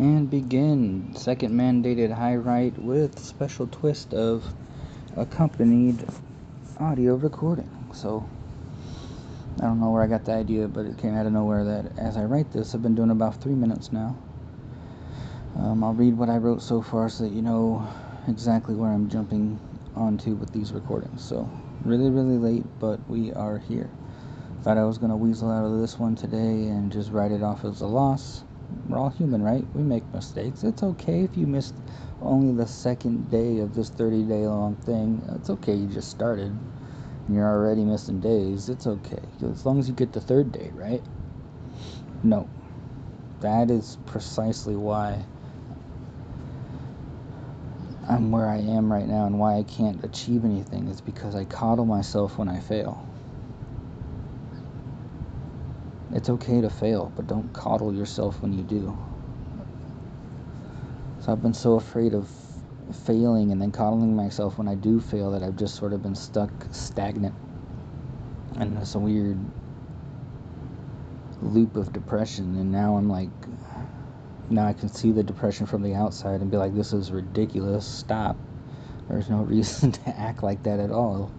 and begin. Second mandated high write with special twist of accompanied audio recording. So i don't know where i got the idea but it came out of nowhere that as i write this i've been doing about three minutes now. Um, i'll read what i wrote so far so that you know exactly where i'm jumping onto with these recordings. So really really late but we are here. Thought i was going to weasel out of this one today and just write it off as a loss we're all human, right? We make mistakes. It's okay if you missed only the second day of this 30 day long thing. It's okay, you just started and you're already missing days. It's okay. As long as you get the third day, right? No. That is precisely why I'm where I am right now and why I can't achieve anything. It's because I coddle myself when I fail. It's okay to fail, but don't coddle yourself when you do. So I've been so afraid of failing and then coddling myself when I do fail that I've just sort of been stuck stagnant in this weird loop of depression. And now I'm like, now I can see the depression from the outside and be like, this is ridiculous. Stop. There's no reason to act like that at all.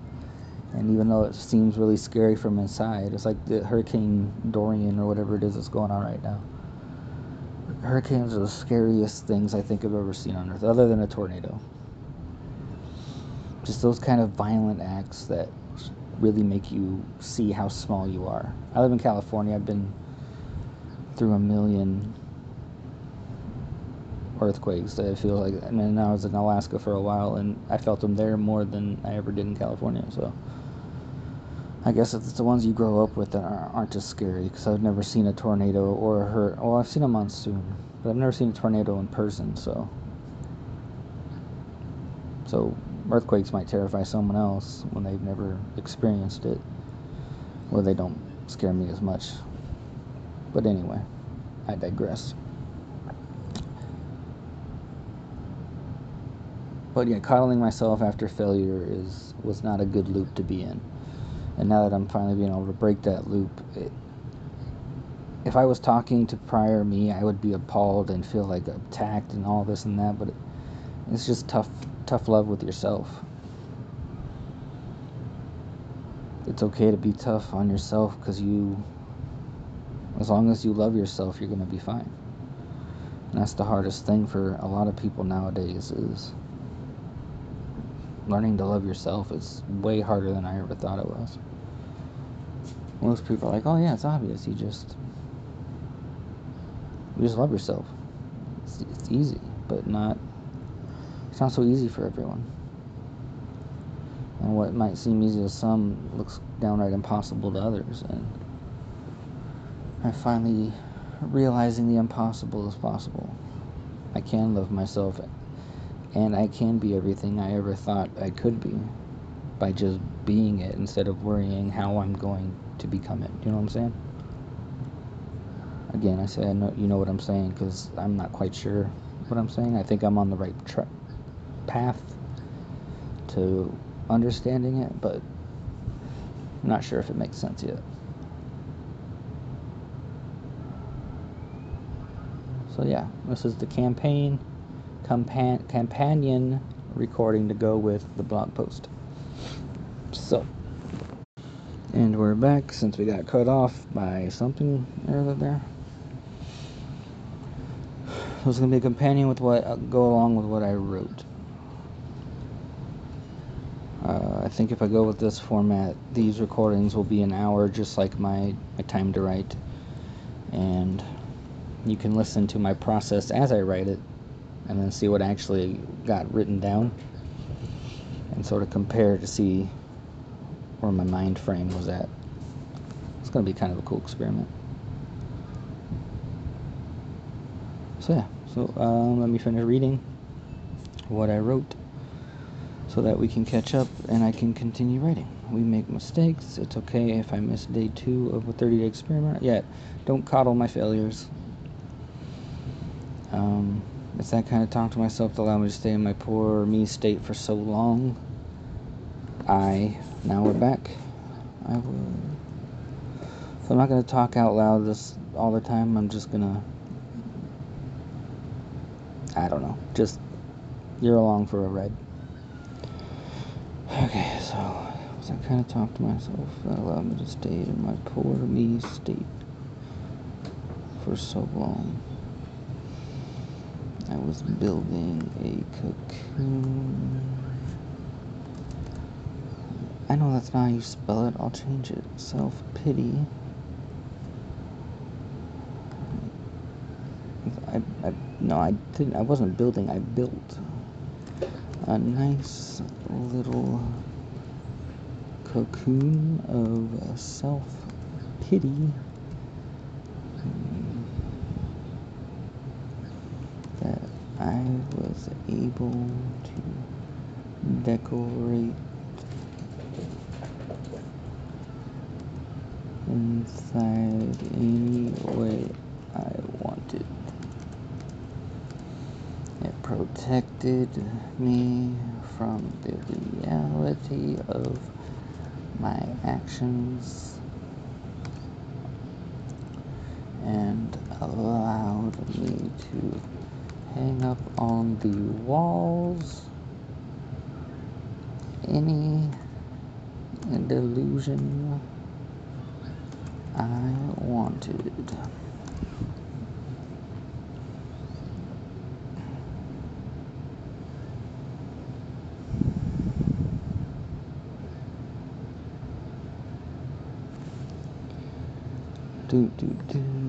And even though it seems really scary from inside, it's like the Hurricane Dorian or whatever it is that's going on right now. Hurricanes are the scariest things I think I've ever seen on Earth, other than a tornado. Just those kind of violent acts that really make you see how small you are. I live in California. I've been through a million earthquakes. I feel like, and then I was in Alaska for a while, and I felt them there more than I ever did in California. So I guess it's the ones you grow up with that aren't as scary because I've never seen a tornado or a hurt. Well, I've seen a monsoon, but I've never seen a tornado in person. So, so earthquakes might terrify someone else when they've never experienced it, or they don't scare me as much. But anyway, I digress. But yeah, coddling myself after failure is was not a good loop to be in. And now that I'm finally being able to break that loop, it, if I was talking to prior me, I would be appalled and feel like attacked and all this and that. But it, it's just tough, tough love with yourself. It's okay to be tough on yourself because you, as long as you love yourself, you're gonna be fine. And that's the hardest thing for a lot of people nowadays is learning to love yourself is way harder than I ever thought it was most people are like, oh yeah, it's obvious. You just you just love yourself. It's, it's easy, but not. It's not so easy for everyone. And what might seem easy to some looks downright impossible to others. And I'm finally realizing the impossible is possible. I can love myself, and I can be everything I ever thought I could be by just being it instead of worrying how I'm going to become it. You know what I'm saying? Again, I say I know you know what I'm saying because I'm not quite sure what I'm saying. I think I'm on the right tra- path to understanding it, but I'm not sure if it makes sense yet. So yeah, this is the campaign compa- companion recording to go with the blog post. So, and we're back since we got cut off by something or there. So it's gonna be a companion with what uh, go along with what I wrote. Uh, I think if I go with this format, these recordings will be an hour, just like my my time to write, and you can listen to my process as I write it, and then see what actually got written down, and sort of compare to see where my mind frame was at. It's going to be kind of a cool experiment. So yeah, so um, let me finish reading what I wrote so that we can catch up and I can continue writing. We make mistakes. It's okay if I miss day two of a 30 day experiment. Yeah, don't coddle my failures. Um, it's that kind of talk to myself that allowed me to stay in my poor me state for so long. I now we're back. I will. So I'm not gonna talk out loud this all the time. I'm just gonna I don't know. Just you're along for a ride. Okay, so I kind of talked to myself. That allowed me to stay in my poor me state for so long. I was building a cocoon. I know that's not how you spell it. I'll change it. Self pity. I, I, no, I didn't. I wasn't building. I built a nice little cocoon of self pity I was able to decorate inside any way I wanted. It protected me from the reality of my actions and allowed me to hang up on the walls any delusion I wanted. Do do do.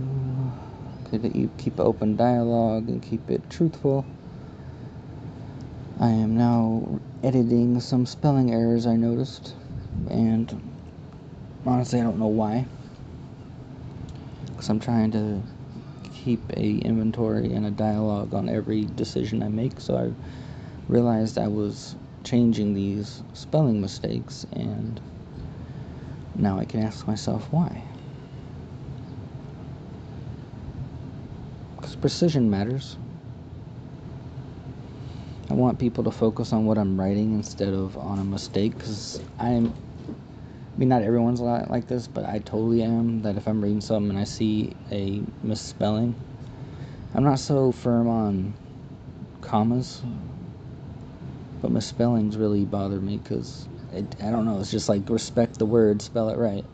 That you keep open dialogue and keep it truthful. I am now editing some spelling errors I noticed, and honestly, I don't know why. Because I'm trying to keep a inventory and a dialogue on every decision I make, so I realized I was changing these spelling mistakes, and now I can ask myself why. Precision matters. I want people to focus on what I'm writing instead of on a mistake because I'm. I mean, not everyone's like this, but I totally am. That if I'm reading something and I see a misspelling, I'm not so firm on commas, but misspellings really bother me because I don't know. It's just like respect the word, spell it right.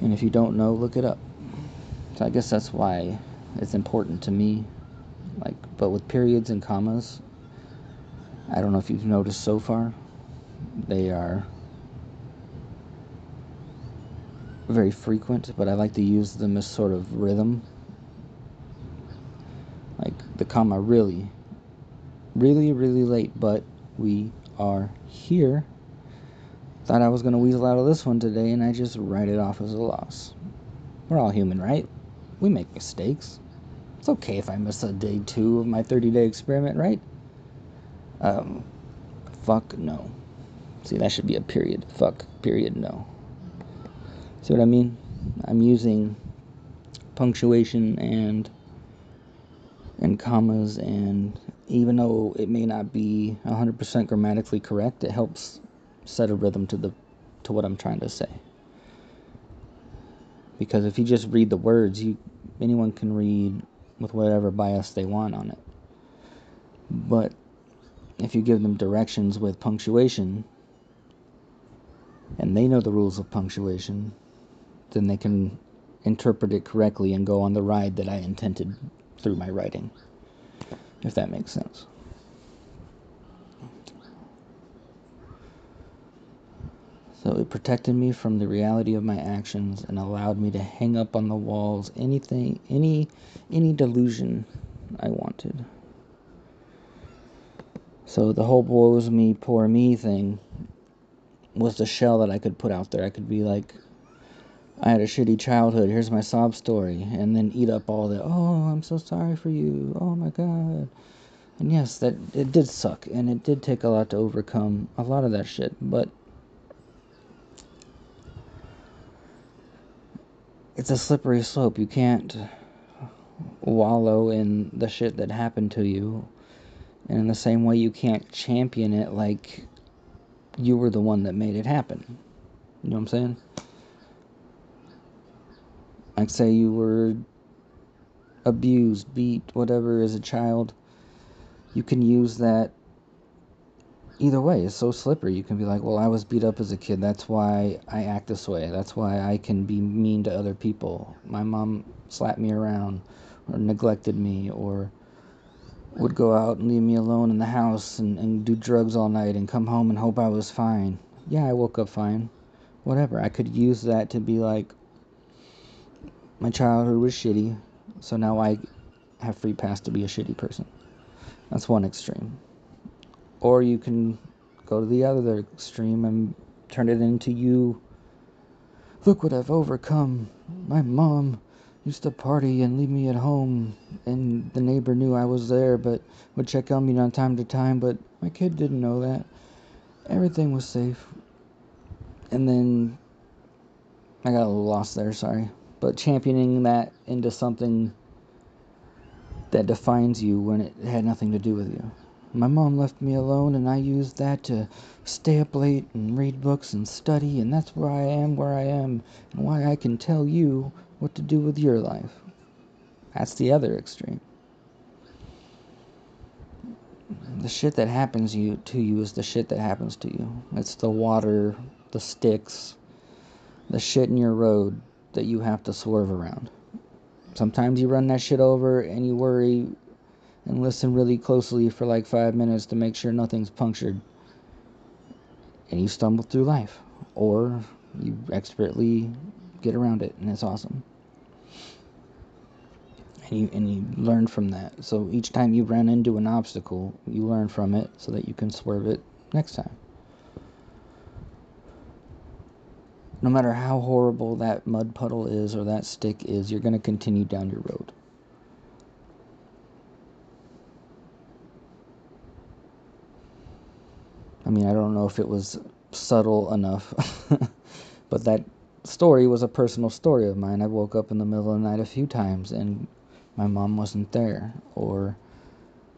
And if you don't know, look it up. So I guess that's why it's important to me. Like, but with periods and commas, I don't know if you've noticed so far, they are very frequent, but I like to use them as sort of rhythm. Like the comma really, really, really late, but we are here. Thought I was going to weasel out of this one today, and I just write it off as a loss. We're all human, right? We make mistakes. It's okay if I miss a day two of my 30 day experiment, right? Um, fuck no. See, that should be a period. Fuck, period, no. See what I mean? I'm using punctuation and and commas and even though it may not be 100% grammatically correct, it helps set a rhythm to the to what I'm trying to say. Because if you just read the words, you anyone can read with whatever bias they want on it. But if you give them directions with punctuation, and they know the rules of punctuation, then they can interpret it correctly and go on the ride that I intended through my writing, if that makes sense. So it protected me from the reality of my actions and allowed me to hang up on the walls anything, any, any delusion I wanted. So the whole woes me, poor me thing was the shell that I could put out there. I could be like, I had a shitty childhood. Here's my sob story, and then eat up all the. Oh, I'm so sorry for you. Oh my god. And yes, that it did suck, and it did take a lot to overcome a lot of that shit. But it's a slippery slope. You can't wallow in the shit that happened to you. And in the same way, you can't champion it like you were the one that made it happen. You know what I'm saying? Like, say you were abused, beat, whatever as a child, you can use that either way. It's so slippery. You can be like, well, I was beat up as a kid. That's why I act this way. That's why I can be mean to other people. My mom slapped me around or neglected me or would go out and leave me alone in the house and, and do drugs all night and come home and hope I was fine. Yeah, I woke up fine. Whatever. I could use that to be like, my childhood was shitty, so now I have free pass to be a shitty person. That's one extreme. Or you can go to the other extreme and turn it into you. Look what I've overcome. My mom used to party and leave me at home, and the neighbor knew I was there, but would check on me on time to time, but my kid didn't know that. Everything was safe. And then I got a little lost there, sorry. But championing that into something that defines you when it had nothing to do with you. My mom left me alone, and I used that to stay up late and read books and study, and that's why I am where I am, and why I can tell you what to do with your life. That's the other extreme. The shit that happens you to you is the shit that happens to you. It's the water, the sticks, the shit in your road that you have to swerve around. Sometimes you run that shit over and you worry and listen really closely for like five minutes to make sure nothing's punctured. And you stumble through life. Or you expertly get around it and it's awesome. And you and you learn from that. So each time you run into an obstacle, you learn from it so that you can swerve it next time. no matter how horrible that mud puddle is or that stick is, you're going to continue down your road. I mean, I don't know if it was subtle enough, but that story was a personal story of mine. I woke up in the middle of the night a few times and my mom wasn't there, or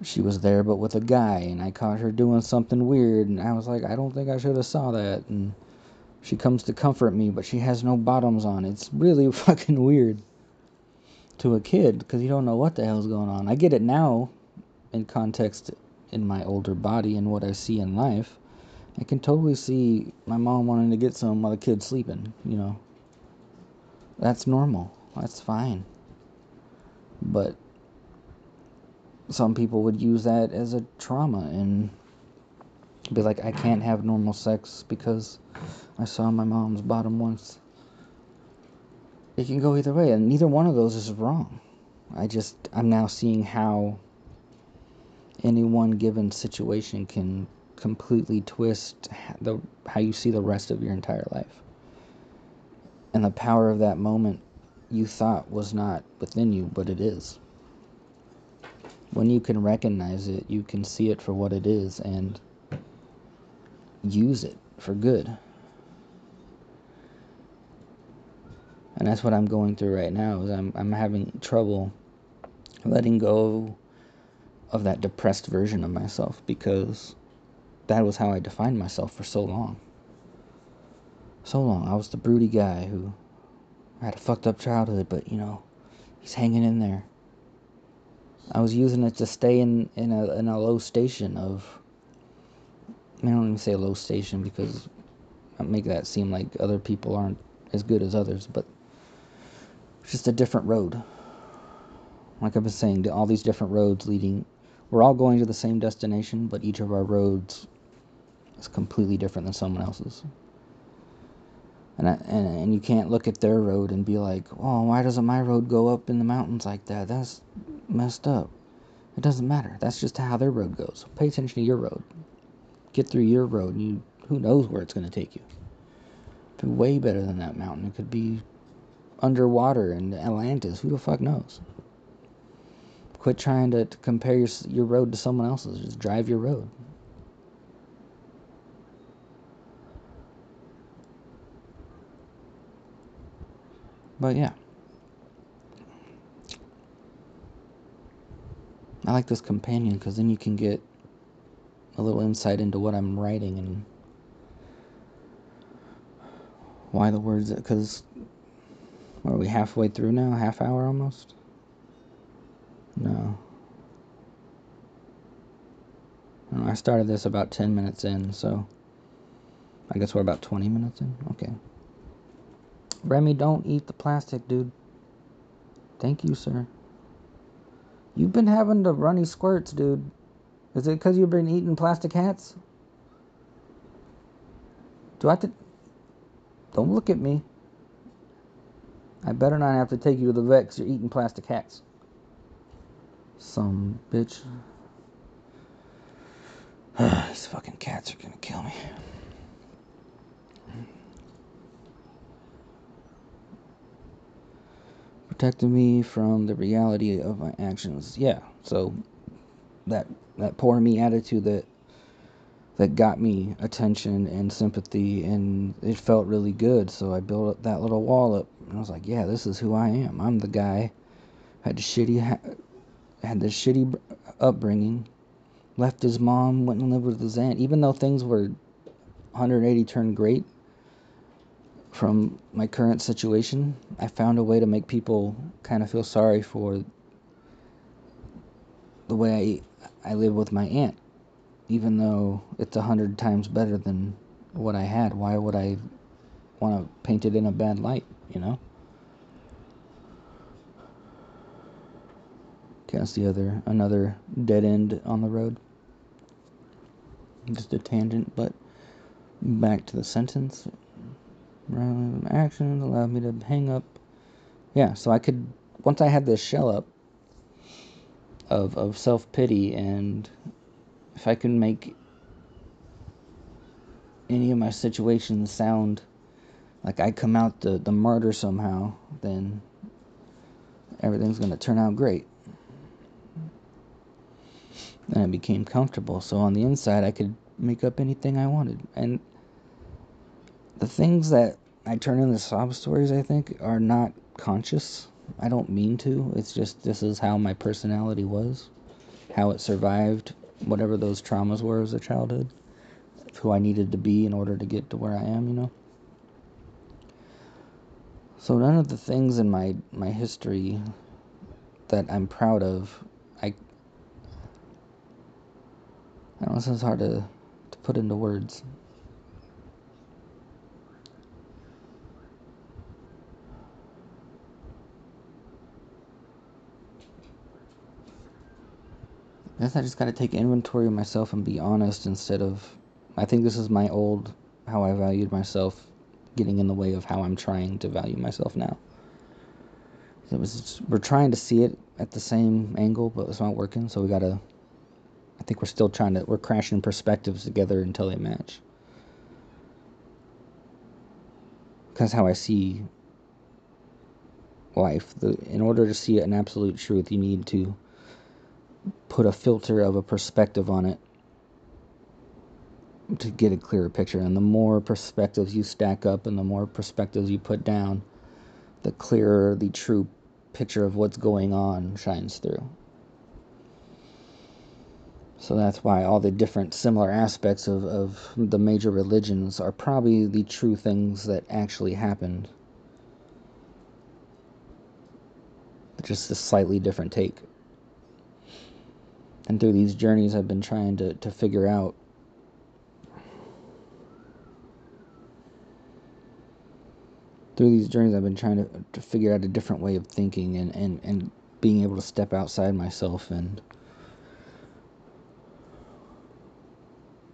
she was there but with a guy, and I caught her doing something weird, and I was like, I don't think I should have saw that, and she comes to comfort me, but she has no bottoms on. It's really fucking weird to a kid because you don't know what the hell's going on. I get it now in context in my older body and what I see in life. I can totally see my mom wanting to get some while the kid's sleeping, you know. That's normal. That's fine. But some people would use that as a trauma and be like, I can't have normal sex because I saw my mom's bottom once. It can go either way, and neither one of those is wrong. I just, I'm now seeing how any one given situation can completely twist the how you see the rest of your entire life. And the power of that moment you thought was not within you, but it is. When you can recognize it, you can see it for what it is and use it for good. and that's what I'm going through right now. Is I'm I'm having trouble letting go of that depressed version of myself because that was how I defined myself for so long. So long. I was the broody guy who had a fucked up childhood, but you know, he's hanging in there. I was using it to stay in in a in a low station of. I don't even say low station because I make that seem like other people aren't as good as others, but just a different road. Like I've been saying, all these different roads leading, we're all going to the same destination, but each of our roads is completely different than someone else's. And, I, and and you can't look at their road and be like, "Oh, why doesn't my road go up in the mountains like that? That's messed up." It doesn't matter. That's just how their road goes. Pay attention to your road. Get through your road, and you who knows where it's going to take you. It could be way better than that mountain. It could be underwater in Atlantis. Who the fuck knows? Quit trying to, to compare your, your road to someone else's. Just drive your road. But yeah. I like this companion because then you can get a little insight into what I'm writing and why the words because are we halfway through now? Half hour almost? No. I started this about 10 minutes in, so I guess we're about 20 minutes in? Okay. Remy, don't eat the plastic, dude. Thank you, sir. You've been having the runny squirts, dude. Is it because you've been eating plastic hats? Do I have to... Don't look at me. I better not have to take you to the vet because you're eating plastic hats. Some bitch. These fucking cats are gonna kill me. Protecting me from the reality of my actions. Yeah, so that that poor me attitude that that got me attention and sympathy and it felt really good so i built up that little wall up and i was like yeah this is who i am i'm the guy had shitty had this shitty upbringing left his mom went and lived with his aunt even though things were 180 turned great from my current situation i found a way to make people kind of feel sorry for the way i, I live with my aunt even though it's a hundred times better than what I had, why would I want to paint it in a bad light, you know? That's the other, another dead end on the road. Just a tangent, but back to the sentence. Actions allowed me to hang up. Yeah, so I could, once I had this shell up of, of self pity and if I can make any of my situations sound like I come out the, the martyr somehow, then everything's going to turn out great. And I became comfortable. So on the inside, I could make up anything I wanted. And the things that I turn into sob stories, I think, are not conscious. I don't mean to. It's just this is how my personality was, how it survived whatever those traumas were as a childhood, who I needed to be in order to get to where I am, you know. So none of the things in my my history that I'm proud of, I. I know is hard to to put into words. I guess I just gotta take inventory of myself and be honest instead of. I think this is my old, how I valued myself, getting in the way of how I'm trying to value myself now. It was we're trying to see it at the same angle, but it's not working. So we gotta. I think we're still trying to. We're crashing perspectives together until they match. Because how I see life. The, in order to see an absolute truth, you need to put a filter of a perspective on it to get a clearer picture. And the more perspectives you stack up and the more perspectives you put down, the clearer the true picture of what's going on shines through. So that's why all the different similar aspects of, of the major religions are probably the true things that actually happened. Just a slightly different take and through these journeys I've been trying to, to figure out through these journeys I've been trying to, to figure out a different way of thinking and, and, and being able to step outside myself and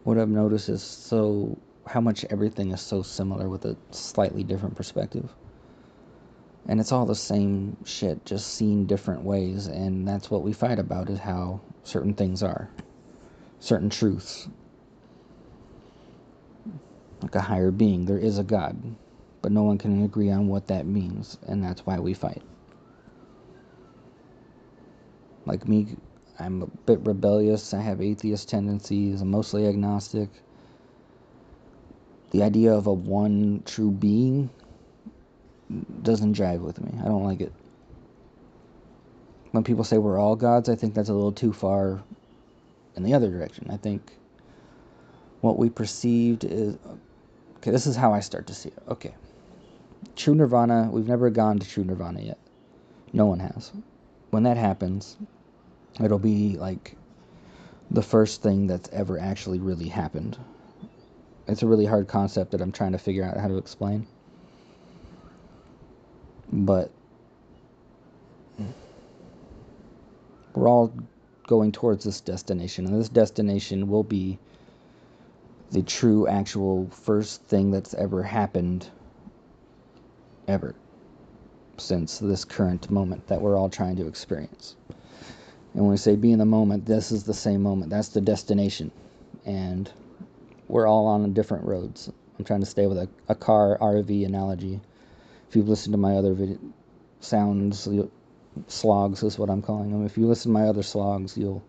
what I've noticed is so how much everything is so similar with a slightly different perspective. And it's all the same shit just seen different ways and that's what we fight about is how certain things are. Certain truths. Like a higher being there is a god but no one can agree on what that means and that's why we fight. Like me i'm a bit rebellious i have atheist tendencies i'm mostly agnostic the idea of a one true being doesn't jive with me. I don't like it. When people say we're all gods, I think that's a little too far in the other direction. I think what we perceived is okay, this is how I start to see it. Okay. True nirvana, we've never gone to true nirvana yet. No one has. When that happens, it'll be like the first thing that's ever actually really happened. It's a really hard concept that I'm trying to figure out how to explain. But we're all going towards this destination, and this destination will be the true, actual first thing that's ever happened ever since this current moment that we're all trying to experience. And when we say be in the moment, this is the same moment. That's the destination. And we're all on different roads. I'm trying to stay with a, a car RV analogy. If you've listened to my other video, sounds, slogs is what I'm calling them. If you listen to my other slogs, you'll,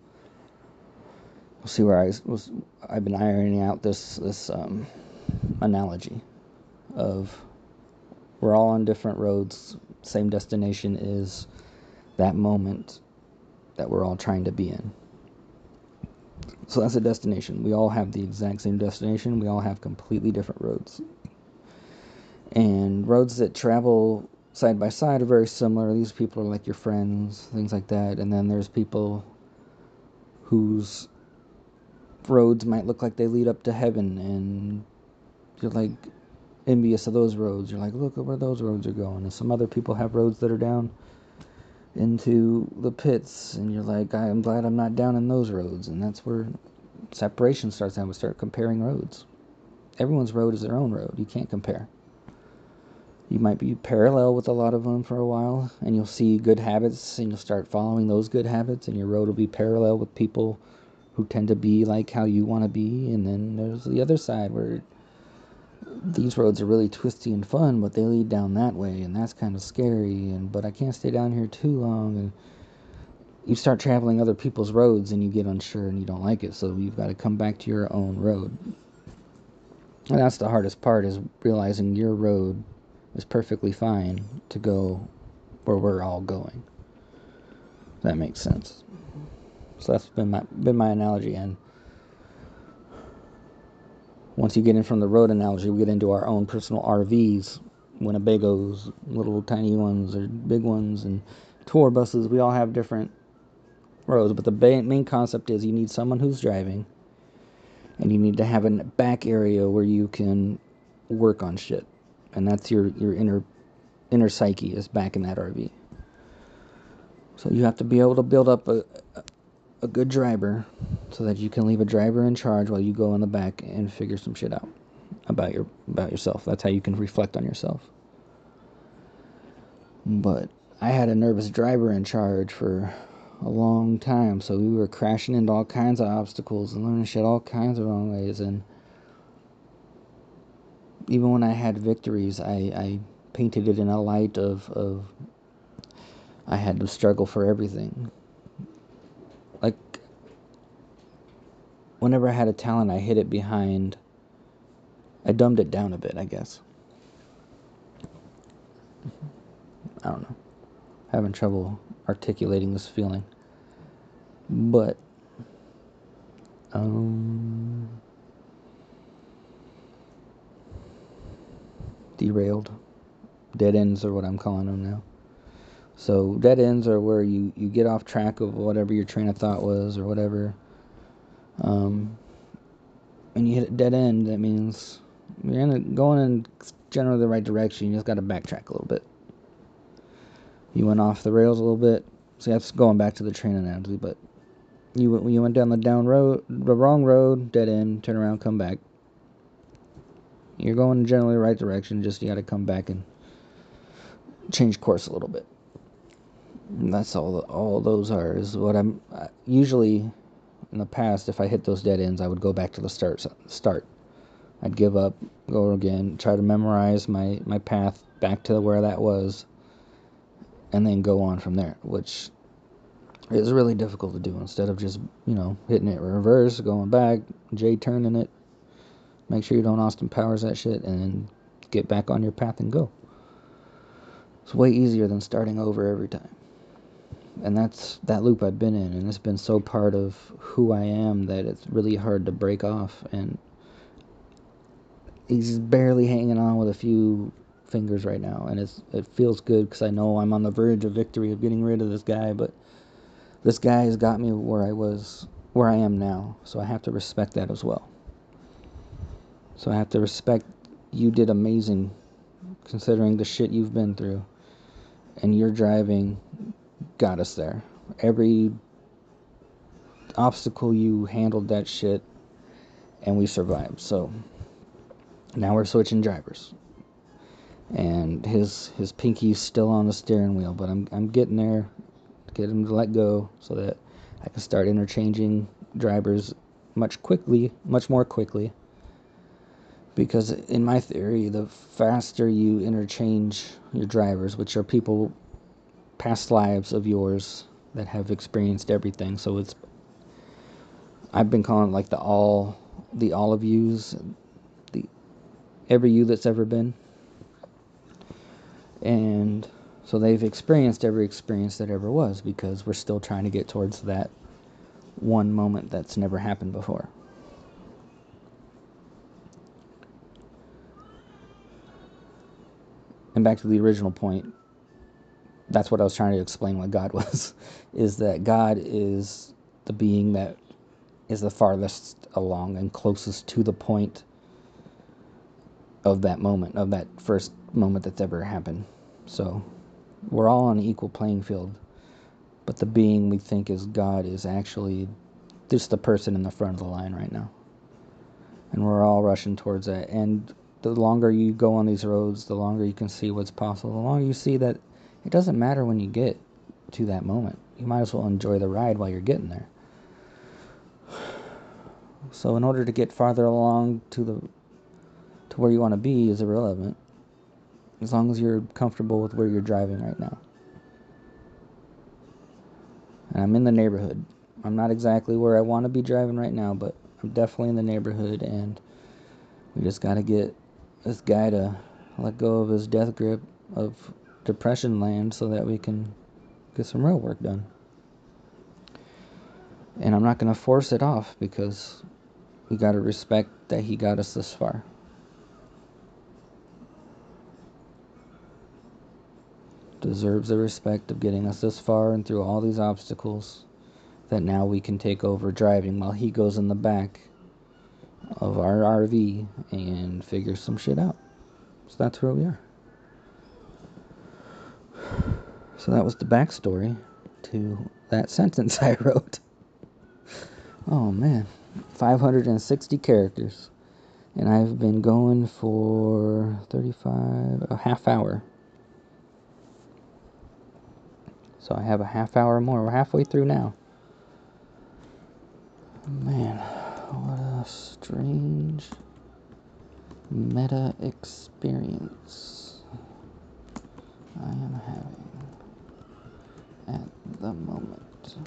you'll see where I was. I've been ironing out this this um, analogy of we're all on different roads. Same destination is that moment that we're all trying to be in. So that's a destination. We all have the exact same destination. We all have completely different roads. And roads that travel side by side are very similar. These people are like your friends, things like that. And then there's people whose roads might look like they lead up to heaven and you're like envious of those roads. You're like, look at where those roads are going. And some other people have roads that are down into the pits and you're like i'm glad i'm not down in those roads. And that's where separation starts and we start comparing roads. Everyone's road is their own road. You can't compare. You might be parallel with a lot of them for a while and you'll see good habits and you'll start following those good habits and your road will be parallel with people who tend to be like how you want to be. And then there's the other side where these roads are really twisty and fun, but they lead down that way, and that's kind of scary. And but I can't stay down here too long. And you start traveling other people's roads, and you get unsure, and you don't like it. So you've got to come back to your own road. And that's the hardest part is realizing your road is perfectly fine to go where we're all going. That makes sense. So that's been my been my analogy, and once you get in from the road analogy, we get into our own personal RVs, Winnebagos, little tiny ones or big ones, and tour buses. We all have different roads, but the main concept is you need someone who's driving, and you need to have a back area where you can work on shit, and that's your your inner inner psyche is back in that RV. So you have to be able to build up a, a good driver so that you can leave a driver in charge while you go in the back and figure some shit out about your about yourself. That's how you can reflect on yourself. But I had a nervous driver in charge for a long time, so we were crashing into all kinds of obstacles and learning shit all kinds of wrong ways and even when I had victories, I, I painted it in a light of, of I had to struggle for everything whenever I had a talent, I hid it behind. I dumbed it down a bit, I guess. I don't know. Having trouble articulating this feeling. But um derailed. Dead ends are what I'm calling them now. So dead ends are where you, you get off track of whatever your train of thought was or whatever. Um, and you hit a dead end, that means you're in a, going in generally the right direction. You just got to backtrack a little bit. You went off the rails a little bit. See, that's going back to the train analogy, but you went, you went down the down road, the wrong road, dead end, turn around, come back. You're going generally the right direction. Just you got to come back and change course a little bit that's all all those are is what I'm usually in the past if I hit those dead ends I would go back to the start start. I'd give up go again try to memorize my my path back to where that was and then go on from there which is really difficult to do. Instead of just you know hitting it reverse going back J turning it make sure you don't Austin Powers that shit and then get back on your path and go. It's way easier than starting over every time and that's that loop I've been in, and it's been so part of who I am that it's really hard to break off. And he's barely hanging on with a few fingers right now, and it's it feels good because I know I'm on the verge of victory of getting rid of this guy. But this guy has got me where I was where I am now. So I have to respect that as well. So I have to respect you did amazing considering the shit you've been through. And you're driving got us there. Every obstacle you handled that shit and we survived. So now we're switching drivers. And his his pinky's still on the steering wheel, but I'm I'm getting there. Get him to let go so that I can start interchanging drivers much quickly, much more quickly. Because in my theory, the faster you interchange your drivers, which are people past lives of yours that have experienced everything, so it's I've been calling it like the all the all of yous, the every you that's ever been. And so they've experienced every experience that ever was because we're still trying to get towards that one moment that's never happened before. And back to the original point, that's what I was trying to explain what God was is that God is the being that is the farthest along and closest to the point of that moment, of that first moment that's ever happened. So we're all on an equal playing field, but the being we think is God is actually just the person in the front of the line right now. And we're all rushing towards that. And the longer you go on these roads, the longer you can see what's possible, the longer you see that it doesn't matter when you get to that moment. You might as well enjoy the ride while you're getting there. So in order to get farther along to the to where you want to be is irrelevant as long as you're comfortable with where you're driving right now. And I'm in the neighborhood. I'm not exactly where I want to be driving right now, but I'm definitely in the neighborhood and we just got to get this guy to let go of his death grip of depression land so that we can get some real work done. And I'm not going to force it off because we got to respect that he got us this far. Deserves the respect of getting us this far and through all these obstacles that now we can take over driving while he goes in the back of our RV and figure some shit out. So that's where we are. So that was the backstory to that sentence I wrote. Oh man. 560 characters. And I've been going for 35, a half hour. So I have a half hour more. We're halfway through now. Man, what a strange meta experience I am having at the moment.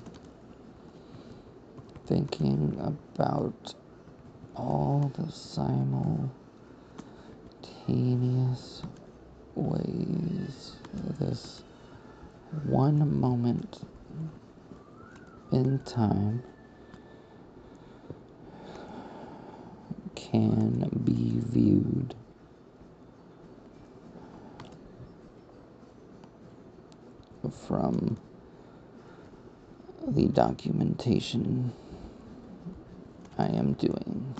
Thinking about all the simultaneous ways this one moment in time can be viewed. From the documentation I am doing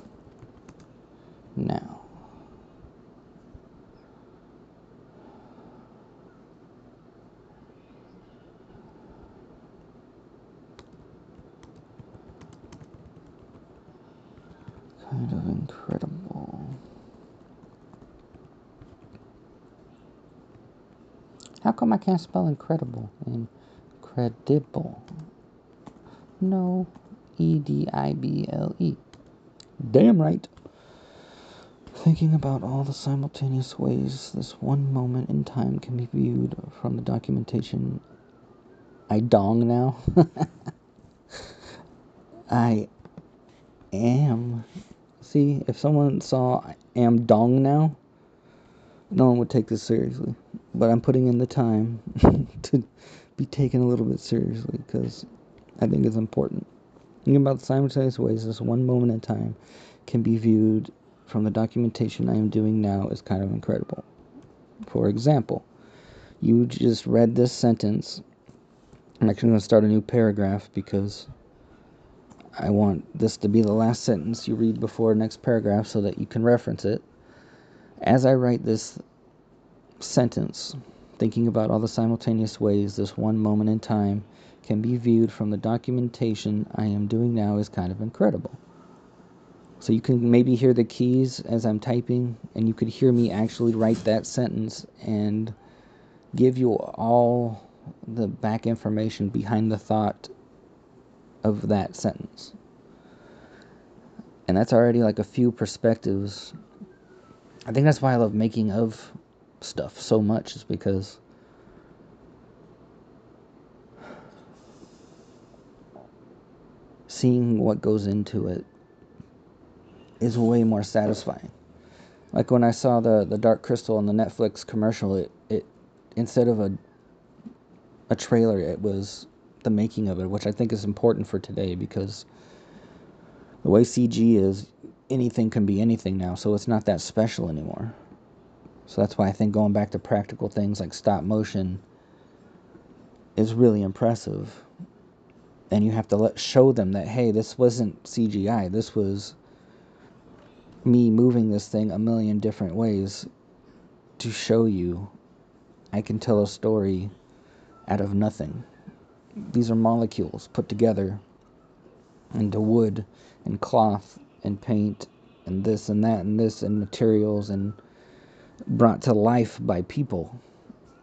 now. Kind of incredible. How come I can't spell incredible? Incredible. No. E D I B L E. Damn right. Thinking about all the simultaneous ways this one moment in time can be viewed from the documentation. I dong now. I am. See, if someone saw I am dong now, no one would take this seriously. But I'm putting in the time to be taken a little bit seriously because I think it's important. Thinking about the simultaneous ways this one moment in time can be viewed from the documentation I am doing now is kind of incredible. For example, you just read this sentence. I'm actually going to start a new paragraph because I want this to be the last sentence you read before next paragraph so that you can reference it. As I write this sentence, thinking about all the simultaneous ways this one moment in time can be viewed from the documentation I am doing now is kind of incredible. So you can maybe hear the keys as I'm typing, and you could hear me actually write that sentence and give you all the back information behind the thought of that sentence. And that's already like a few perspectives. I think that's why I love making of stuff so much, is because seeing what goes into it is way more satisfying. Like when I saw the the Dark Crystal on the Netflix commercial, it it instead of a a trailer, it was the making of it, which I think is important for today because the way CG is, anything can be anything now, so it's not that special anymore. So that's why I think going back to practical things like stop motion is really impressive. And you have to let show them that hey, this wasn't CGI. This was me moving this thing a million different ways to show you I can tell a story out of nothing. These are molecules put together into wood and cloth and paint and this and that and this and materials and brought to life by people.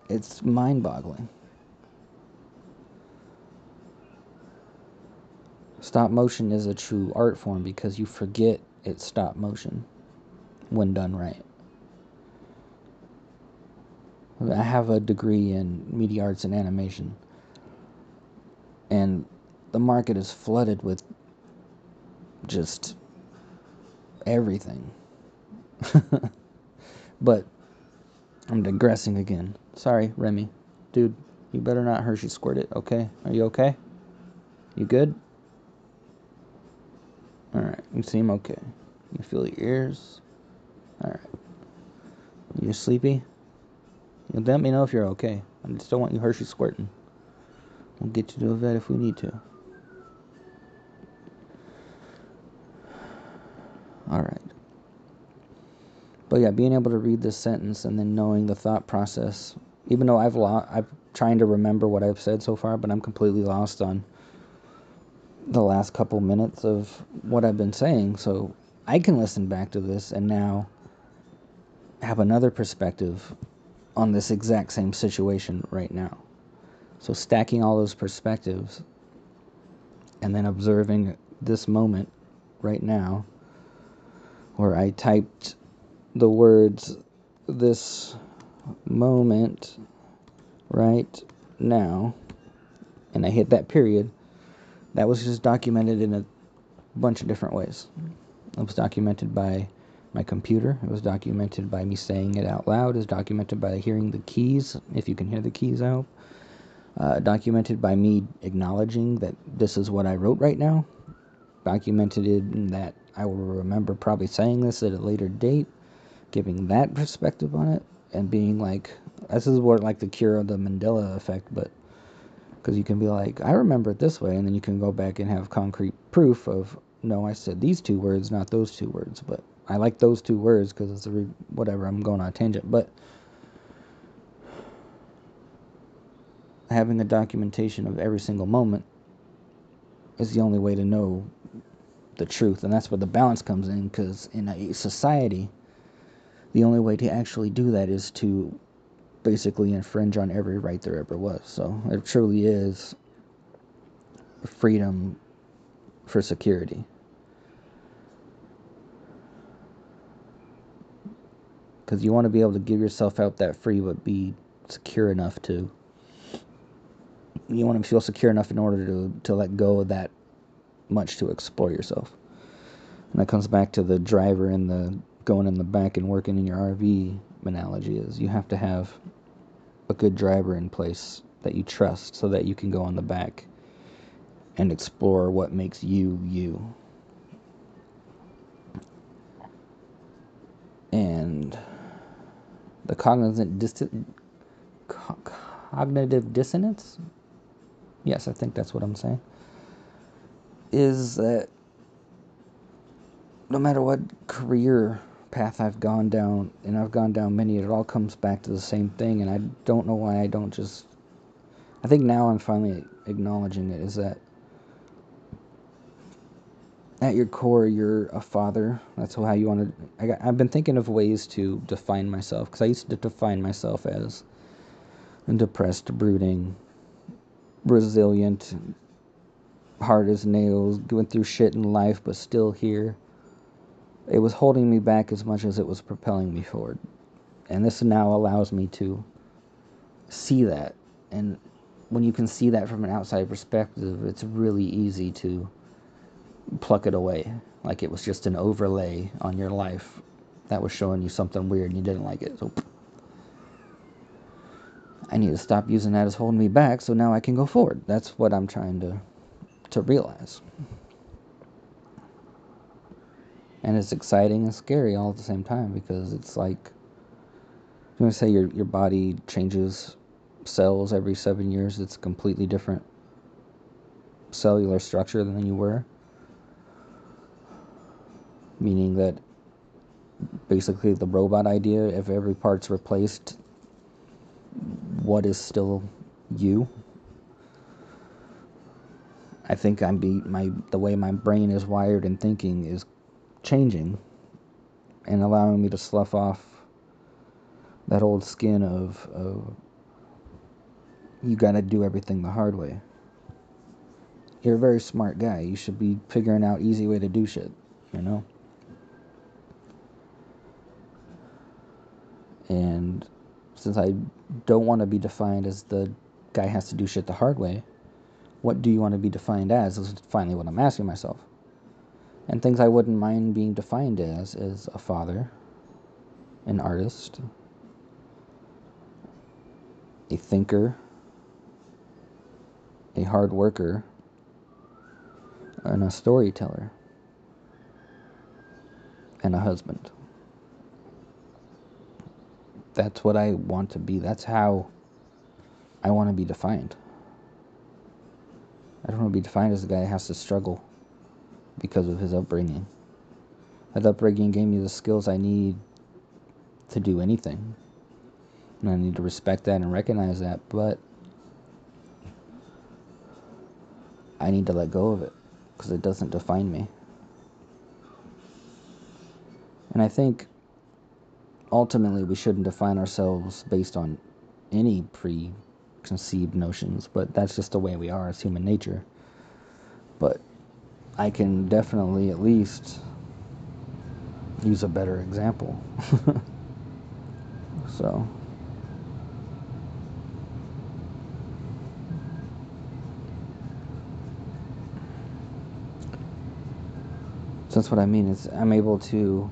It's mind boggling. Stop motion is a true art form because you forget it's stop motion when done right. I have a degree in media arts and animation, and the market is flooded with just everything. but I'm digressing again. Sorry, Remy. Dude, you better not Hershey squirt it, okay? Are you okay? You good? Alright, you seem okay. You feel your ears. Alright. You sleepy? You let me know if you're okay. I just don't want you Hershey squirting. We'll get you to a vet if we need to. Alright. But yeah, being able to read this sentence and then knowing the thought process, even though I've lo- I'm trying to remember what I've said so far, but I'm completely lost on the last couple minutes of what I've been saying. So I can listen back to this and now have another perspective on this exact same situation right now. So stacking all those perspectives and then observing this moment right now where I typed the words this moment right now and I hit that period that was just documented in a bunch of different ways. It was documented by my computer. It was documented by me saying it out loud. It was documented by hearing the keys, if you can hear the keys out. Uh, documented by me acknowledging that this is what I wrote right now. Documented in that I will remember probably saying this at a later date, giving that perspective on it, and being like, this is what like the cure of the Mandela effect, but because you can be like, I remember it this way, and then you can go back and have concrete proof of, no, I said these two words, not those two words. But I like those two words because it's a re- whatever. I'm going on a tangent, but having a documentation of every single moment is the only way to know the truth, and that's where the balance comes in. Because in a society, the only way to actually do that is to basically infringe on every right there ever was. So it truly is freedom for security. Because you want to be able to give yourself out that free, but be secure enough to. You want to feel secure enough in order to, to let go of that much to explore yourself. And that comes back to the driver and the going in the back and working in your RV analogy is you have to have a good driver in place that you trust so that you can go on the back and explore what makes you you. And the dis- co- cognitive dissonance. Yes, I think that's what I'm saying. is that no matter what career path I've gone down, and I've gone down many, it all comes back to the same thing. And I don't know why I don't just. I think now I'm finally acknowledging it is that at your core, you're a father. That's how you want to. I have been thinking of ways to define myself because I used to define myself as depressed, brooding, resilient, hard as nails, going through shit in life, but still here. It was holding me back as much as it was propelling me forward. And this now allows me to see that. And when you can see that from an outside perspective, it's really easy to pluck it away. Like it was just an overlay on your life that was showing you something weird and you didn't like it. So I need to stop using that as holding me back so now I can go forward. That's what I'm trying to to realize. And it's exciting and scary all at the same time because it's like you to say your your body changes cells every seven years. It's a completely different cellular structure than you were. Meaning that basically the robot idea, if every part's replaced, what is still you? I think I'm be my the way my brain is wired and thinking is changing and allowing me to slough off that old skin of, of you got to do everything the hard way. You're a very smart guy. You should be figuring out easy way to do shit, you know? And since I don't want to be defined as the guy has to do shit the hard way, what do you want to be defined as? This is finally what I'm asking myself. And things I wouldn't mind being defined as is a father, an artist, a thinker, a hard worker, and a storyteller, and a husband. That's what I want to be. That's how I want to be defined. I don't want to be defined as a guy that has to struggle because of his upbringing. That upbringing gave me the skills I need to do anything. And I need to respect that and recognize that, but I need to let go of it because it doesn't define me. And I think ultimately we shouldn't define ourselves based on any preconceived notions, but that's just the way we are as human nature. But I can definitely at least use a better example. so. So that's what I mean is I'm able to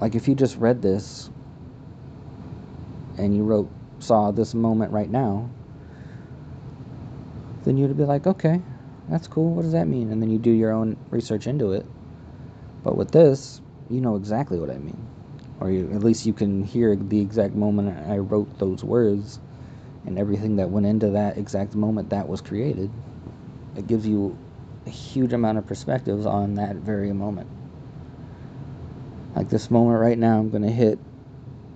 like if you just read this and you wrote saw this moment right now then you'd be like okay that's cool what does that mean? And then you do your own research into it. But with this you know exactly what i mean. Or you, at least you can hear the exact moment i wrote those words and everything that went into that exact moment that was created. It gives you a huge amount of perspectives on that very moment. Like this moment right now, I'm going to hit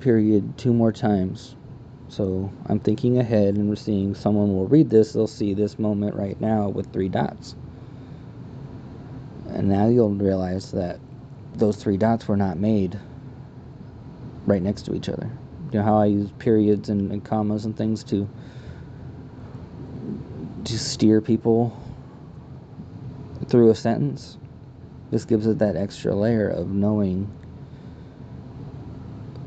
period two more times. So I'm thinking ahead and we're seeing someone will read this, they'll see this moment right now with three dots. And now you'll realize that those three dots were not made right next to each other. You know how I use periods and, and commas and things to to steer people through a sentence? This gives it that extra layer of knowing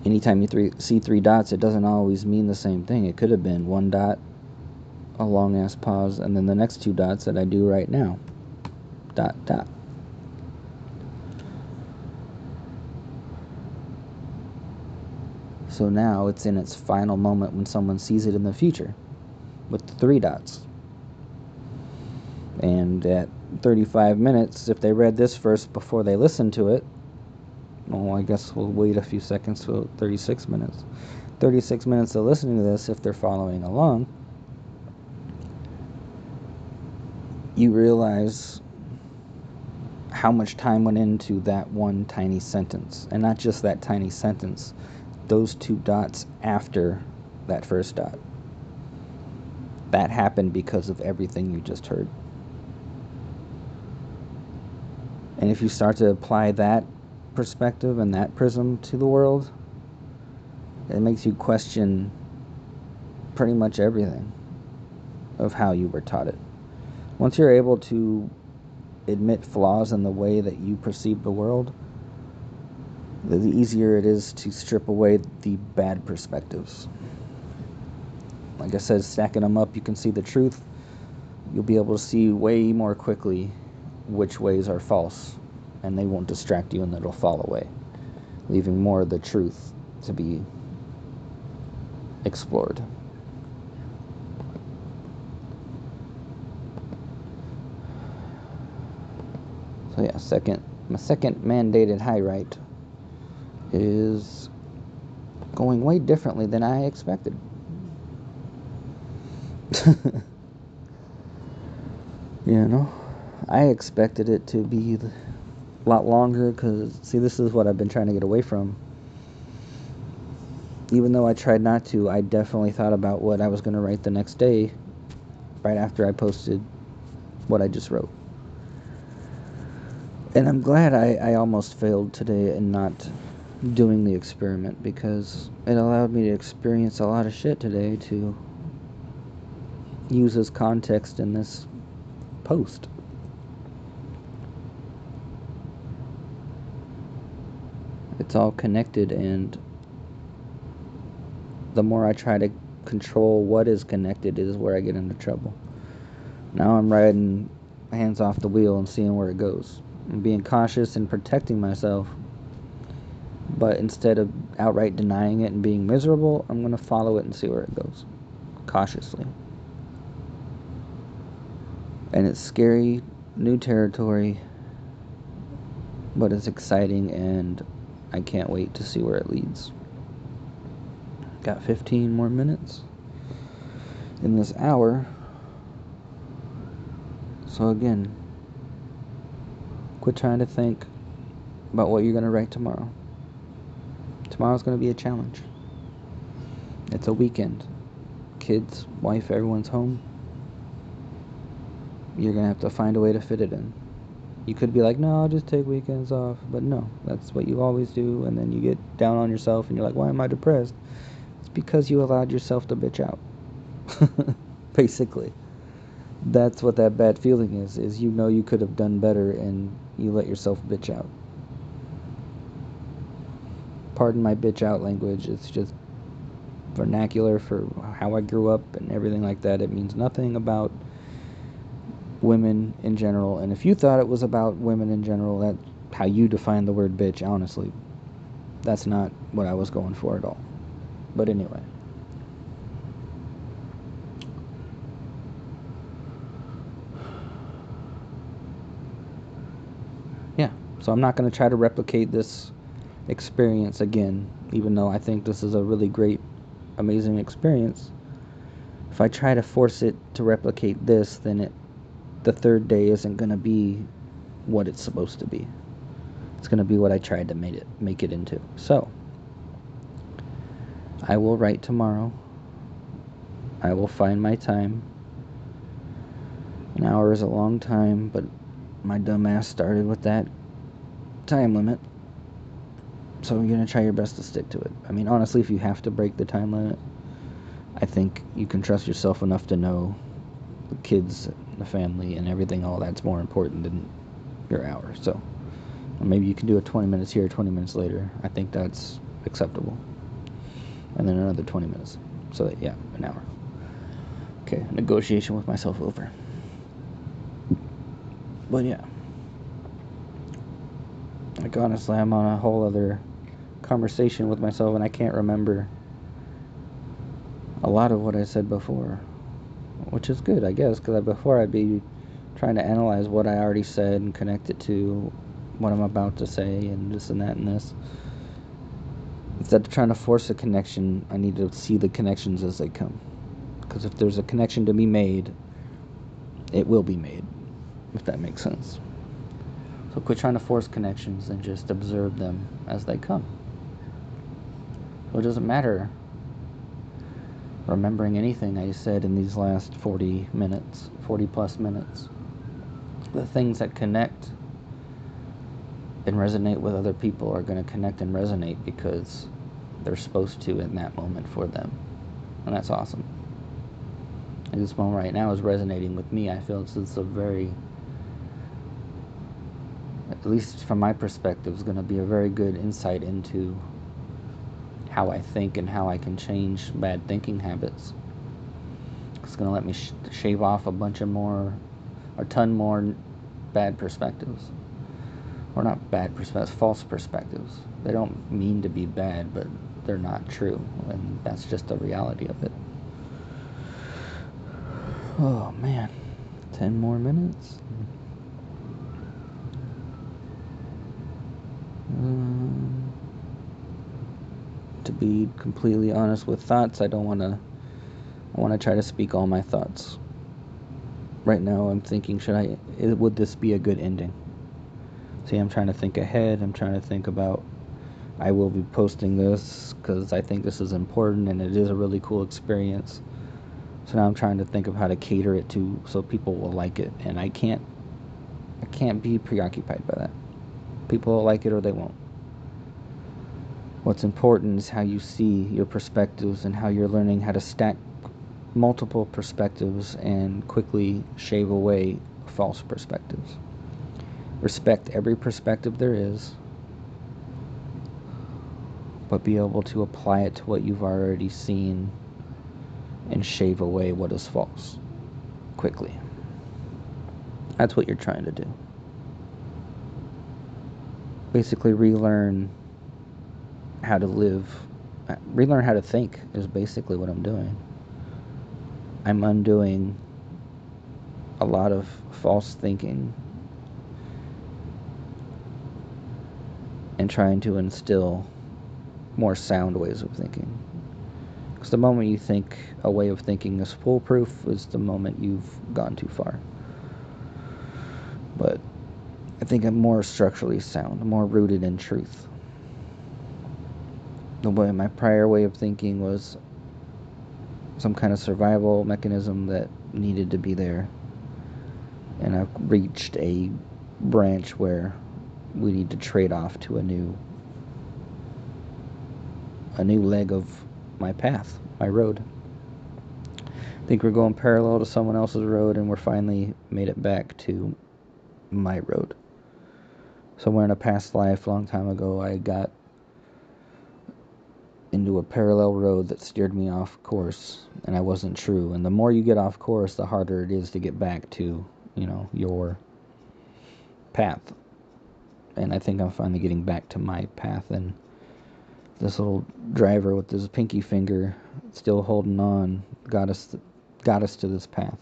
anytime you three, see three dots, it doesn't always mean the same thing. It could have been one dot, a long ass pause, and then the next two dots that I do right now. Dot, dot. So now it's in its final moment when someone sees it in the future with the three dots. And at 35 minutes, if they read this first before they listened to it, well, I guess we'll wait a few seconds to 36 minutes. 36 minutes of listening to this if they're following along. you realize how much time went into that one tiny sentence. And not just that tiny sentence, those two dots after that first dot. That happened because of everything you just heard. And if you start to apply that perspective and that prism to the world, it makes you question pretty much everything of how you were taught it. Once you're able to admit flaws in the way that you perceive the world, the easier it is to strip away the bad perspectives. Like I said, stacking them up, you can see the truth. You'll be able to see way more quickly which ways are false, and they won't distract you and it'll fall away, leaving more of the truth to be explored. So yeah, second my second mandated high write is going way differently than I expected. you know, I expected it to be a lot longer because, see, this is what I've been trying to get away from. Even though I tried not to, I definitely thought about what I was going to write the next day right after I posted what I just wrote. And I'm glad I, I almost failed today in not doing the experiment because it allowed me to experience a lot of shit today to use as context in this post. It's all connected, and the more I try to control what is connected, is where I get into trouble. Now I'm riding hands off the wheel and seeing where it goes. I'm being cautious and protecting myself. But instead of outright denying it and being miserable, I'm going to follow it and see where it goes. Cautiously. And it's scary, new territory, but it's exciting and I can't wait to see where it leads. Got 15 more minutes in this hour. So, again, quit trying to think about what you're going to write tomorrow. Tomorrow's going to be a challenge. It's a weekend. Kids, wife, everyone's home. You're going to have to find a way to fit it in. You could be like, no, I'll just take weekends off. But no, that's what you always do. And then you get down on yourself and you're like, why am I depressed? It's because you allowed yourself to bitch out. Basically. That's what that bad feeling is, is you know you could have done better and you let yourself bitch out. Pardon my bitch out language. It's just vernacular for how I grew up and everything like that. It means nothing about women in general. And if you thought it was about women in general, that's how you define the word bitch, honestly. That's not what I was going for at all. But anyway. Yeah, so I'm not going to try to replicate this experience again, even though I think this is a really great, amazing experience. If I try to force it to replicate this, then it the third day isn't going to be what it's supposed to be. It's going to be what I tried to make it make it into. So, I will write tomorrow. I will find my time. An hour is a long time, but my dumbass started with that time limit. So you're going to try your best to stick to it. I mean, honestly, if you have to break the time limit, I think you can trust yourself enough to know the kids the family and everything, all that's more important than your hour. So maybe you can do it 20 minutes here, 20 minutes later. I think that's acceptable. And then another 20 minutes. So that, yeah, an hour. Okay, negotiation with myself over. But yeah. Like honestly, I'm on a whole other conversation with myself and I can't remember a lot of what I said before which is good, I guess, because before I'd be trying to analyze what I already said and connect it to what I'm about to say and this and that and this. Instead of trying to force a connection, I need to see the connections as they come. Because if there's a connection to be made, it will be made. if that makes sense. So quit trying to force connections and just observe them as they come. So it doesn't matter remembering anything I said in these last 40 minutes, 40 plus minutes. The things that connect and resonate with other people are going to connect and resonate because they're supposed to in that moment for them. And that's awesome. And this moment right now is resonating with me. I feel it's, it's a very, at least from my perspective, is going to be a very good insight into how I think and how I can change bad thinking habits. It's going to let me sh- shave off a bunch of more, a ton more bad perspectives or not bad perspectives, false perspectives. They don't mean to be bad, but they're not true, and that's just the reality of it. Oh man, 10 more minutes. To be completely honest with thoughts, I don't want to. I want to try to speak all my thoughts. Right now, I'm thinking, should I? Would this be a good ending? See, I'm trying to think ahead. I'm trying to think about. I will be posting this because I think this is important and it is a really cool experience. So now I'm trying to think of how to cater it to so people will like it, and I can't. I can't be preoccupied by that. People will like it or they won't. What's important is how you see your perspectives and how you're learning how to stack multiple perspectives and quickly shave away false perspectives. Respect every perspective there is, but be able to apply it to what you've already seen and shave away what is false quickly. That's what you're trying to do. Basically, relearn how to live, relearn how to think is basically what I'm doing. I'm undoing a lot of false thinking and trying to instill more sound ways of thinking. Because the moment you think a way of thinking is foolproof is the moment you've gone too far. But I think I'm more structurally sound, more rooted in truth. The way my prior way of thinking was some kind of survival mechanism that needed to be there. And I've reached a branch where we need to trade off to a new a new leg of my path, my road. I think we're going parallel to someone else's road and we're finally made it back to my road. Somewhere in a past life, long time ago, I got into a parallel road that steered me off course and I wasn't true. And the more you get off course, the harder it is to get back to, you know, your path and I think I'm finally getting back to my path. And this little driver with his pinky finger still holding on got us got us to this path.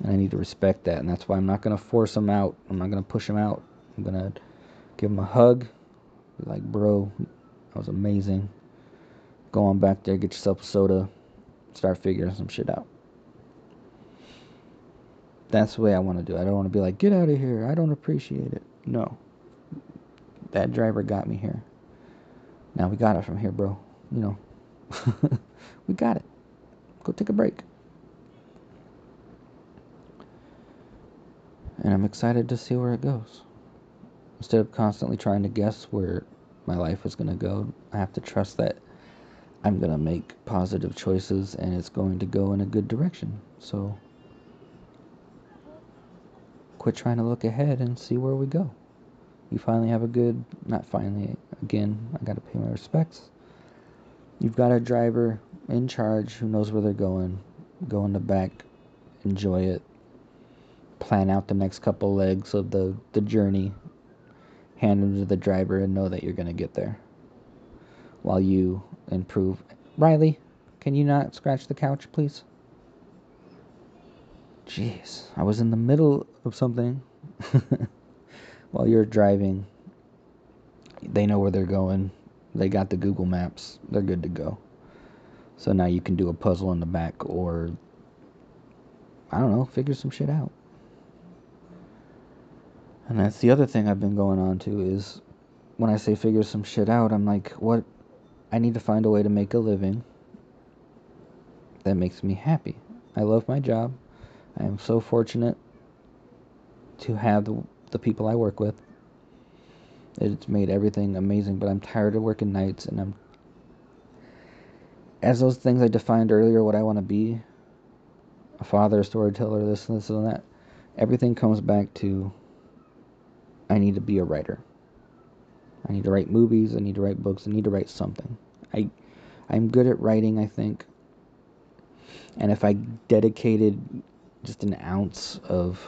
And I need to respect that, and that's why I'm not gonna force him out. I'm not gonna push him out. I'm gonna give him a hug, like, bro, that was amazing. Go on back there, get yourself a soda, start figuring some shit out. That's the way I want to do. It. I don't want to be like, get out of here. I don't appreciate it. No. That driver got me here. Now we got it from here, bro. You know, we got it. Go take a break. And I'm excited to see where it goes. Instead of constantly trying to guess where my life is going to go, I have to trust that I'm going to make positive choices and it's going to go in a good direction. So quit trying to look ahead and see where we go. You finally have a good, not finally, again, I gotta pay my respects. You've got a driver in charge who knows where they're going. Go in the back, enjoy it, plan out the next couple legs of the, the journey, hand them to the driver, and know that you're gonna get there. While you improve. Riley, can you not scratch the couch, please? Jeez, I was in the middle of something while you're driving. They know where they're going. They got the Google Maps. They're good to go. So now you can do a puzzle in the back or I don't know, figure some shit out. And that's the other thing I've been going on to is when I say figure some shit out, I'm like, what? I need to find a way to make a living that makes me happy. I love my job. I am so fortunate to have the, the people I work with. It's made everything amazing, but I'm tired of working nights and I'm as those things I defined earlier what I want to be a father, a storyteller, this and this and that. Everything comes back to I need to be a writer. I need to write movies, I need to write books, I need to write something. I I'm good at writing, I think. And if I dedicated just an ounce of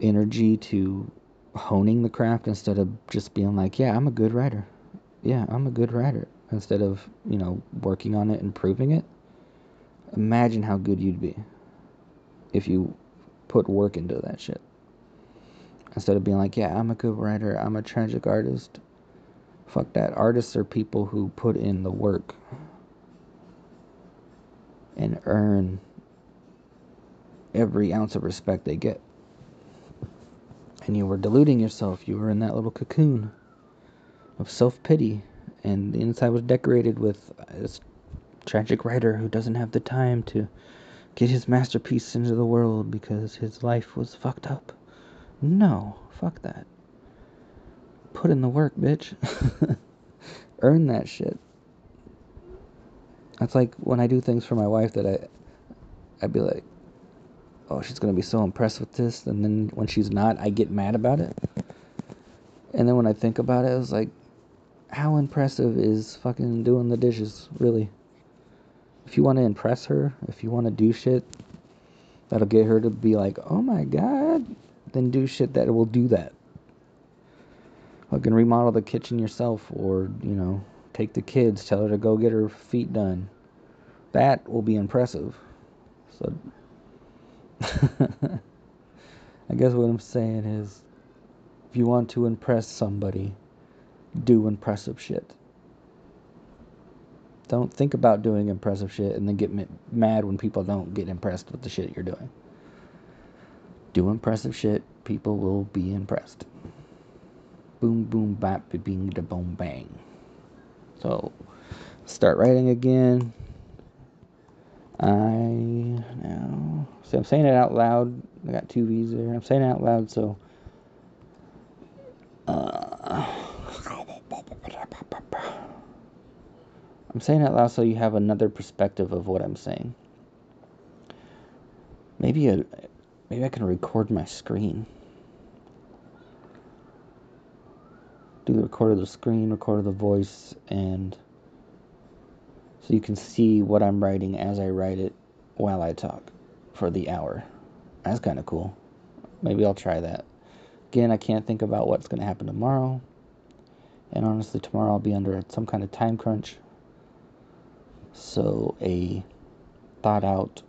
energy to honing the craft instead of just being like, yeah, I'm a good writer. Yeah, I'm a good writer. Instead of, you know, working on it and proving it. Imagine how good you'd be if you put work into that shit. Instead of being like, yeah, I'm a good writer, I'm a tragic artist. Fuck that. Artists are people who put in the work and earn every ounce of respect they get. And you were deluding yourself. You were in that little cocoon of self pity, and the inside was decorated with this tragic writer who doesn't have the time to get his masterpiece into the world because his life was fucked up. No, fuck that. Put in the work, bitch. Earn that shit. That's like when I do things for my wife that I I'd be like, "Oh, she's to be so impressed with this." And then when she's not, I get mad about it. And then when I think about it, I was like, how impressive is fucking doing the dishes, really? If you want to impress her, if you want to do shit that'll get her to be like, "Oh my god," then do shit that will do that. Fucking remodel the kitchen yourself, or you know, take the kids, tell her to go get her feet done. That will be impressive. So, I guess what I'm saying is, if you want to impress somebody, do impressive shit. Don't think about doing impressive shit and then get mad when people don't get impressed with the shit you're doing. Do impressive shit, people will be impressed. Boom, boom, bap, bing, da, boom, bang. So, start writing again. I now, so I'm saying it out loud. I got two V's there. I'm saying it out loud, so. Uh, I'm saying it out loud so you have another perspective of what I'm saying. Maybe a, maybe I can record my screen. Do the record of the screen, record of the voice, and so you can see what I'm writing as I write it while I talk for the hour. That's kind of cool. Maybe I'll try that. Again, I can't think about what's going to happen tomorrow. And honestly, tomorrow I'll be under some kind of time crunch. So a thought out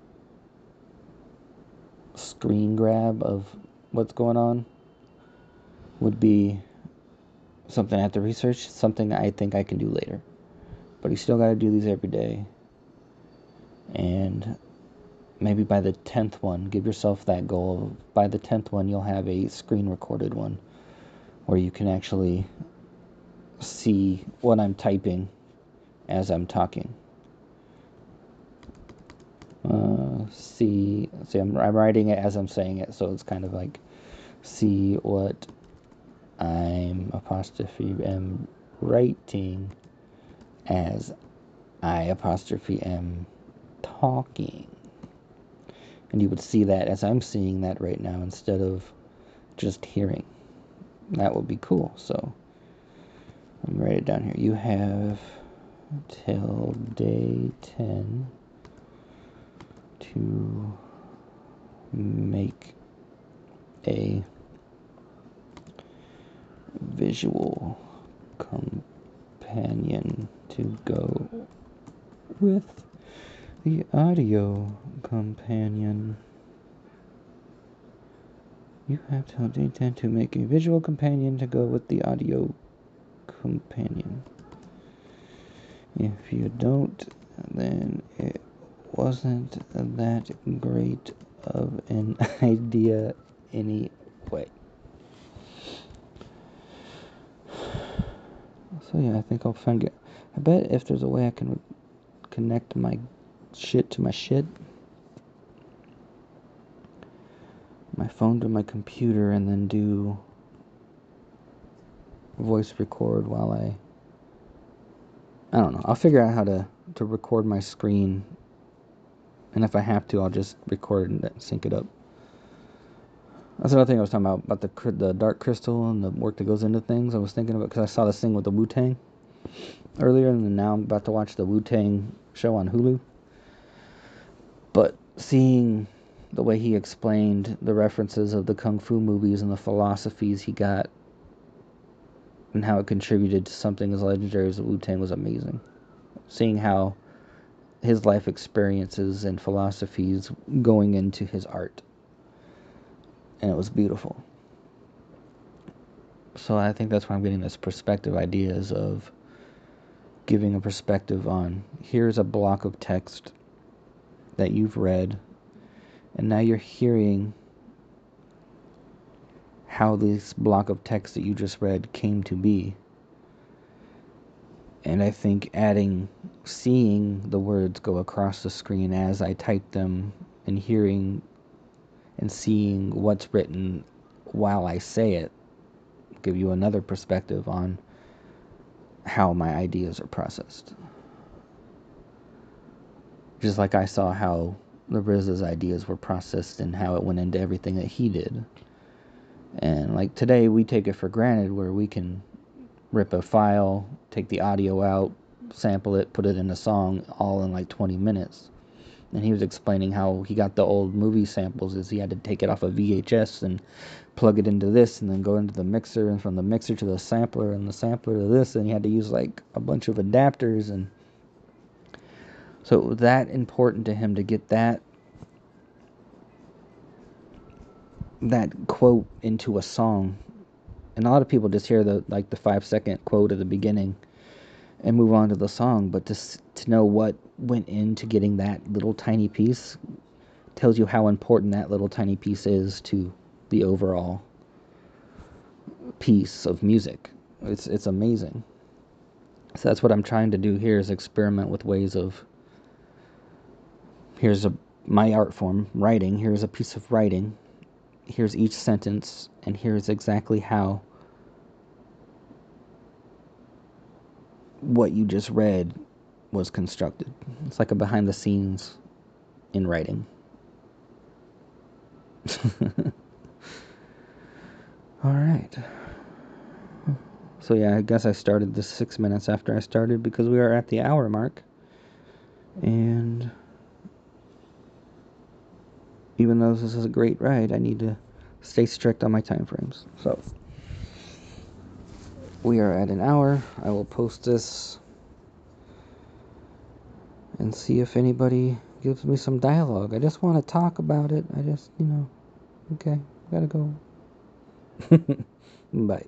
screen grab of what's going on would be something I have to research, something I think I can do later. But you still got to do these every day. And maybe by the 10th one, give yourself that goal. By the 10th one, you'll have a screen recorded one where you can actually see what I'm typing as I'm talking uh, see see I'm, I'm writing it as I'm saying it so it's kind of like see what I'm apostrophe am writing as I apostrophe am talking. And you would see that as I'm seeing that right now instead of just hearing. That would be cool so I'm write it down here. You have till day 10 to make a visual companion to go with the audio companion. You have to update to make a visual companion to go with the audio companion. If you don't, then wasn't that great of an idea anyway. So yeah, I think I'll find it. I bet if there's a way I can connect my shit to my shit, my phone to my computer, and then do voice record while I. I don't know. I'll figure out how to to record my screen, and if I have to, I'll just record and sync it up. That's another thing I was talking about about the the dark crystal and the work that goes into things. I was thinking about it because I saw this thing with the Wu Tang earlier, and now I'm about to watch the Wu Tang show on Hulu. But seeing the way he explained the references of the kung fu movies and the philosophies he got, and how it contributed to something as legendary as the Wu Tang was amazing. Seeing how his life experiences and philosophies going into his art and it was beautiful. So I think that's why I'm getting this perspective ideas of giving a perspective on here's a block of text that you've read, and now you're hearing how this block of text that you just read came to be. And I think adding seeing the words go across the screen as I type them and hearing and seeing what's written while I say it give you another perspective on how my ideas are processed. Just like I saw how RZA's ideas were processed and how it went into everything that he did. And like today, we take it for granted where we can rip a file, take the audio out, sample it, put it in a song all in like 20 minutes. And he was explaining how he got the old movie samples is he had to take it off a of VHS and plug it into this and then go into the mixer and from the mixer to the sampler and the sampler to this. And he had to use like a bunch of adapters and so it was that important to him to get that that quote into a song and a lot of people just hear the like the five second quote at the beginning and move on to the song. But to to know what went into getting that little tiny piece tells you how important that little tiny piece is to the overall piece of music. It's it's amazing. So that's what I'm trying to do here is experiment with ways of here's a my art form, writing, here's a piece of writing. Here's each sentence and here's exactly how what you just read was constructed. It's like a behind the scenes in writing. All right. So, yeah, I guess I started this six minutes after I started because we are at the hour mark. And even though this is a great ride, I need to stay strict on my time frames. So, we are at an hour. I will post this and see if anybody gives me some dialogue. I just want to talk about it. I just, you know, okay, gotta go. Bye.